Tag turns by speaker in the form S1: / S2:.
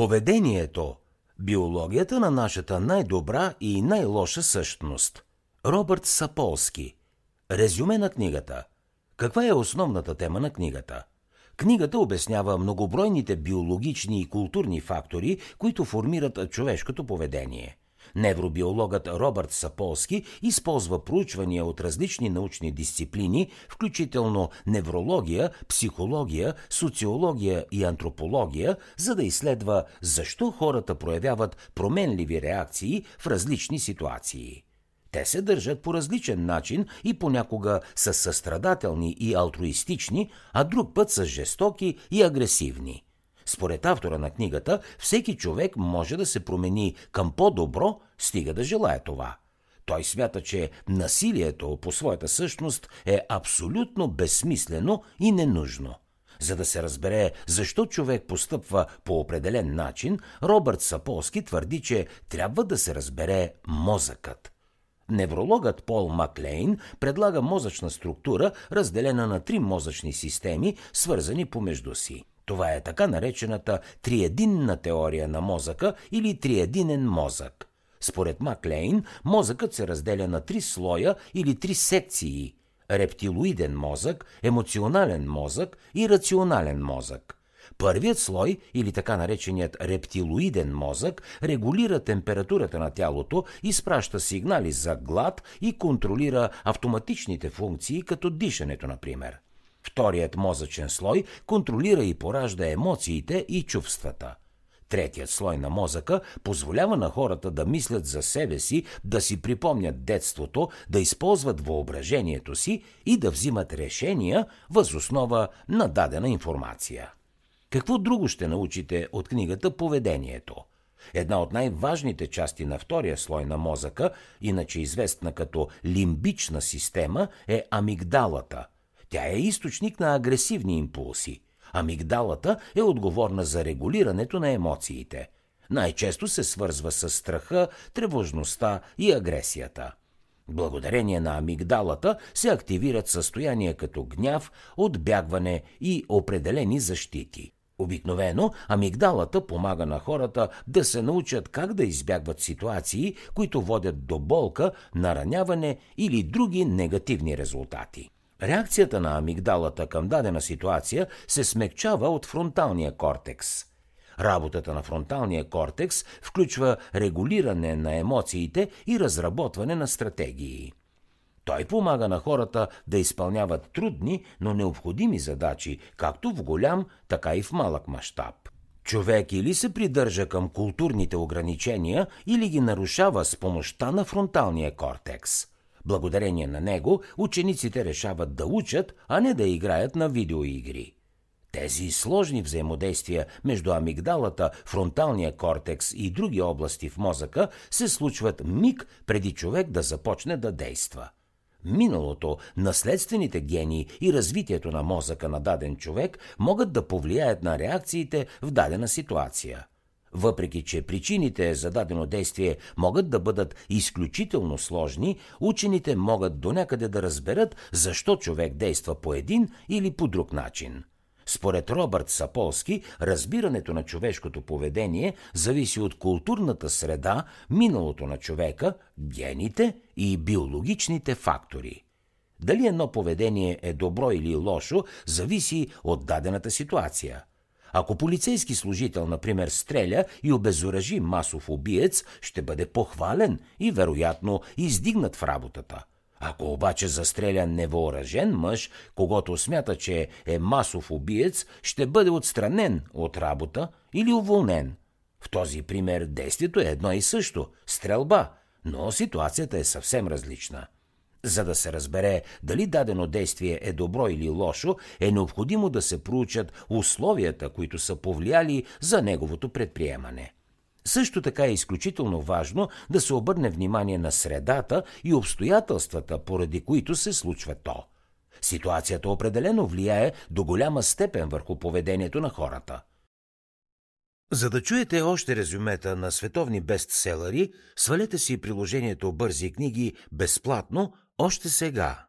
S1: Поведението – биологията на нашата най-добра и най-лоша същност. Робърт Саполски. Резюме на книгата. Каква е основната тема на книгата? Книгата обяснява многобройните биологични и културни фактори, които формират човешкото поведение. Невробиологът Робърт Саполски използва проучвания от различни научни дисциплини, включително неврология, психология, социология и антропология, за да изследва защо хората проявяват променливи реакции в различни ситуации. Те се държат по различен начин и понякога са състрадателни и алтруистични, а друг път са жестоки и агресивни – според автора на книгата, всеки човек може да се промени към по-добро, стига да желая това. Той смята, че насилието по своята същност е абсолютно безсмислено и ненужно. За да се разбере защо човек постъпва по определен начин, Робърт Саполски твърди, че трябва да се разбере мозъкът. Неврологът Пол Маклейн предлага мозъчна структура, разделена на три мозъчни системи, свързани помежду си. Това е така наречената триединна теория на мозъка или триединен мозък. Според Маклейн, мозъкът се разделя на три слоя или три секции – рептилоиден мозък, емоционален мозък и рационален мозък. Първият слой, или така нареченият рептилоиден мозък, регулира температурата на тялото, изпраща сигнали за глад и контролира автоматичните функции, като дишането, например. Вторият мозъчен слой контролира и поражда емоциите и чувствата. Третият слой на мозъка позволява на хората да мислят за себе си, да си припомнят детството, да използват въображението си и да взимат решения възоснова на дадена информация. Какво друго ще научите от книгата Поведението? Една от най-важните части на втория слой на мозъка, иначе известна като лимбична система, е амигдалата – тя е източник на агресивни импулси. Амигдалата е отговорна за регулирането на емоциите. Най-често се свързва с страха, тревожността и агресията. Благодарение на амигдалата се активират състояния като гняв, отбягване и определени защити. Обикновено амигдалата помага на хората да се научат как да избягват ситуации, които водят до болка, нараняване или други негативни резултати. Реакцията на амигдалата към дадена ситуация се смекчава от фронталния кортекс. Работата на фронталния кортекс включва регулиране на емоциите и разработване на стратегии. Той помага на хората да изпълняват трудни, но необходими задачи, както в голям, така и в малък мащаб. Човек или се придържа към културните ограничения, или ги нарушава с помощта на фронталния кортекс – Благодарение на него учениците решават да учат, а не да играят на видеоигри. Тези сложни взаимодействия между амигдалата, фронталния кортекс и други области в мозъка се случват миг преди човек да започне да действа. Миналото, наследствените гени и развитието на мозъка на даден човек могат да повлияят на реакциите в дадена ситуация. Въпреки, че причините за дадено действие могат да бъдат изключително сложни, учените могат до някъде да разберат защо човек действа по един или по друг начин. Според Робърт Саполски, разбирането на човешкото поведение зависи от културната среда, миналото на човека, гените и биологичните фактори. Дали едно поведение е добро или лошо, зависи от дадената ситуация – ако полицейски служител, например, стреля и обезоръжи масов убиец, ще бъде похвален и вероятно издигнат в работата. Ако обаче застреля невооръжен мъж, когато смята, че е масов убиец, ще бъде отстранен от работа или уволнен. В този пример действието е едно и също – стрелба, но ситуацията е съвсем различна. За да се разбере дали дадено действие е добро или лошо, е необходимо да се проучат условията, които са повлияли за неговото предприемане. Също така е изключително важно да се обърне внимание на средата и обстоятелствата, поради които се случва то. Ситуацията определено влияе до голяма степен върху поведението на хората. За да чуете още резюмета на световни бестселери, свалете си приложението Бързи книги безплатно още сега.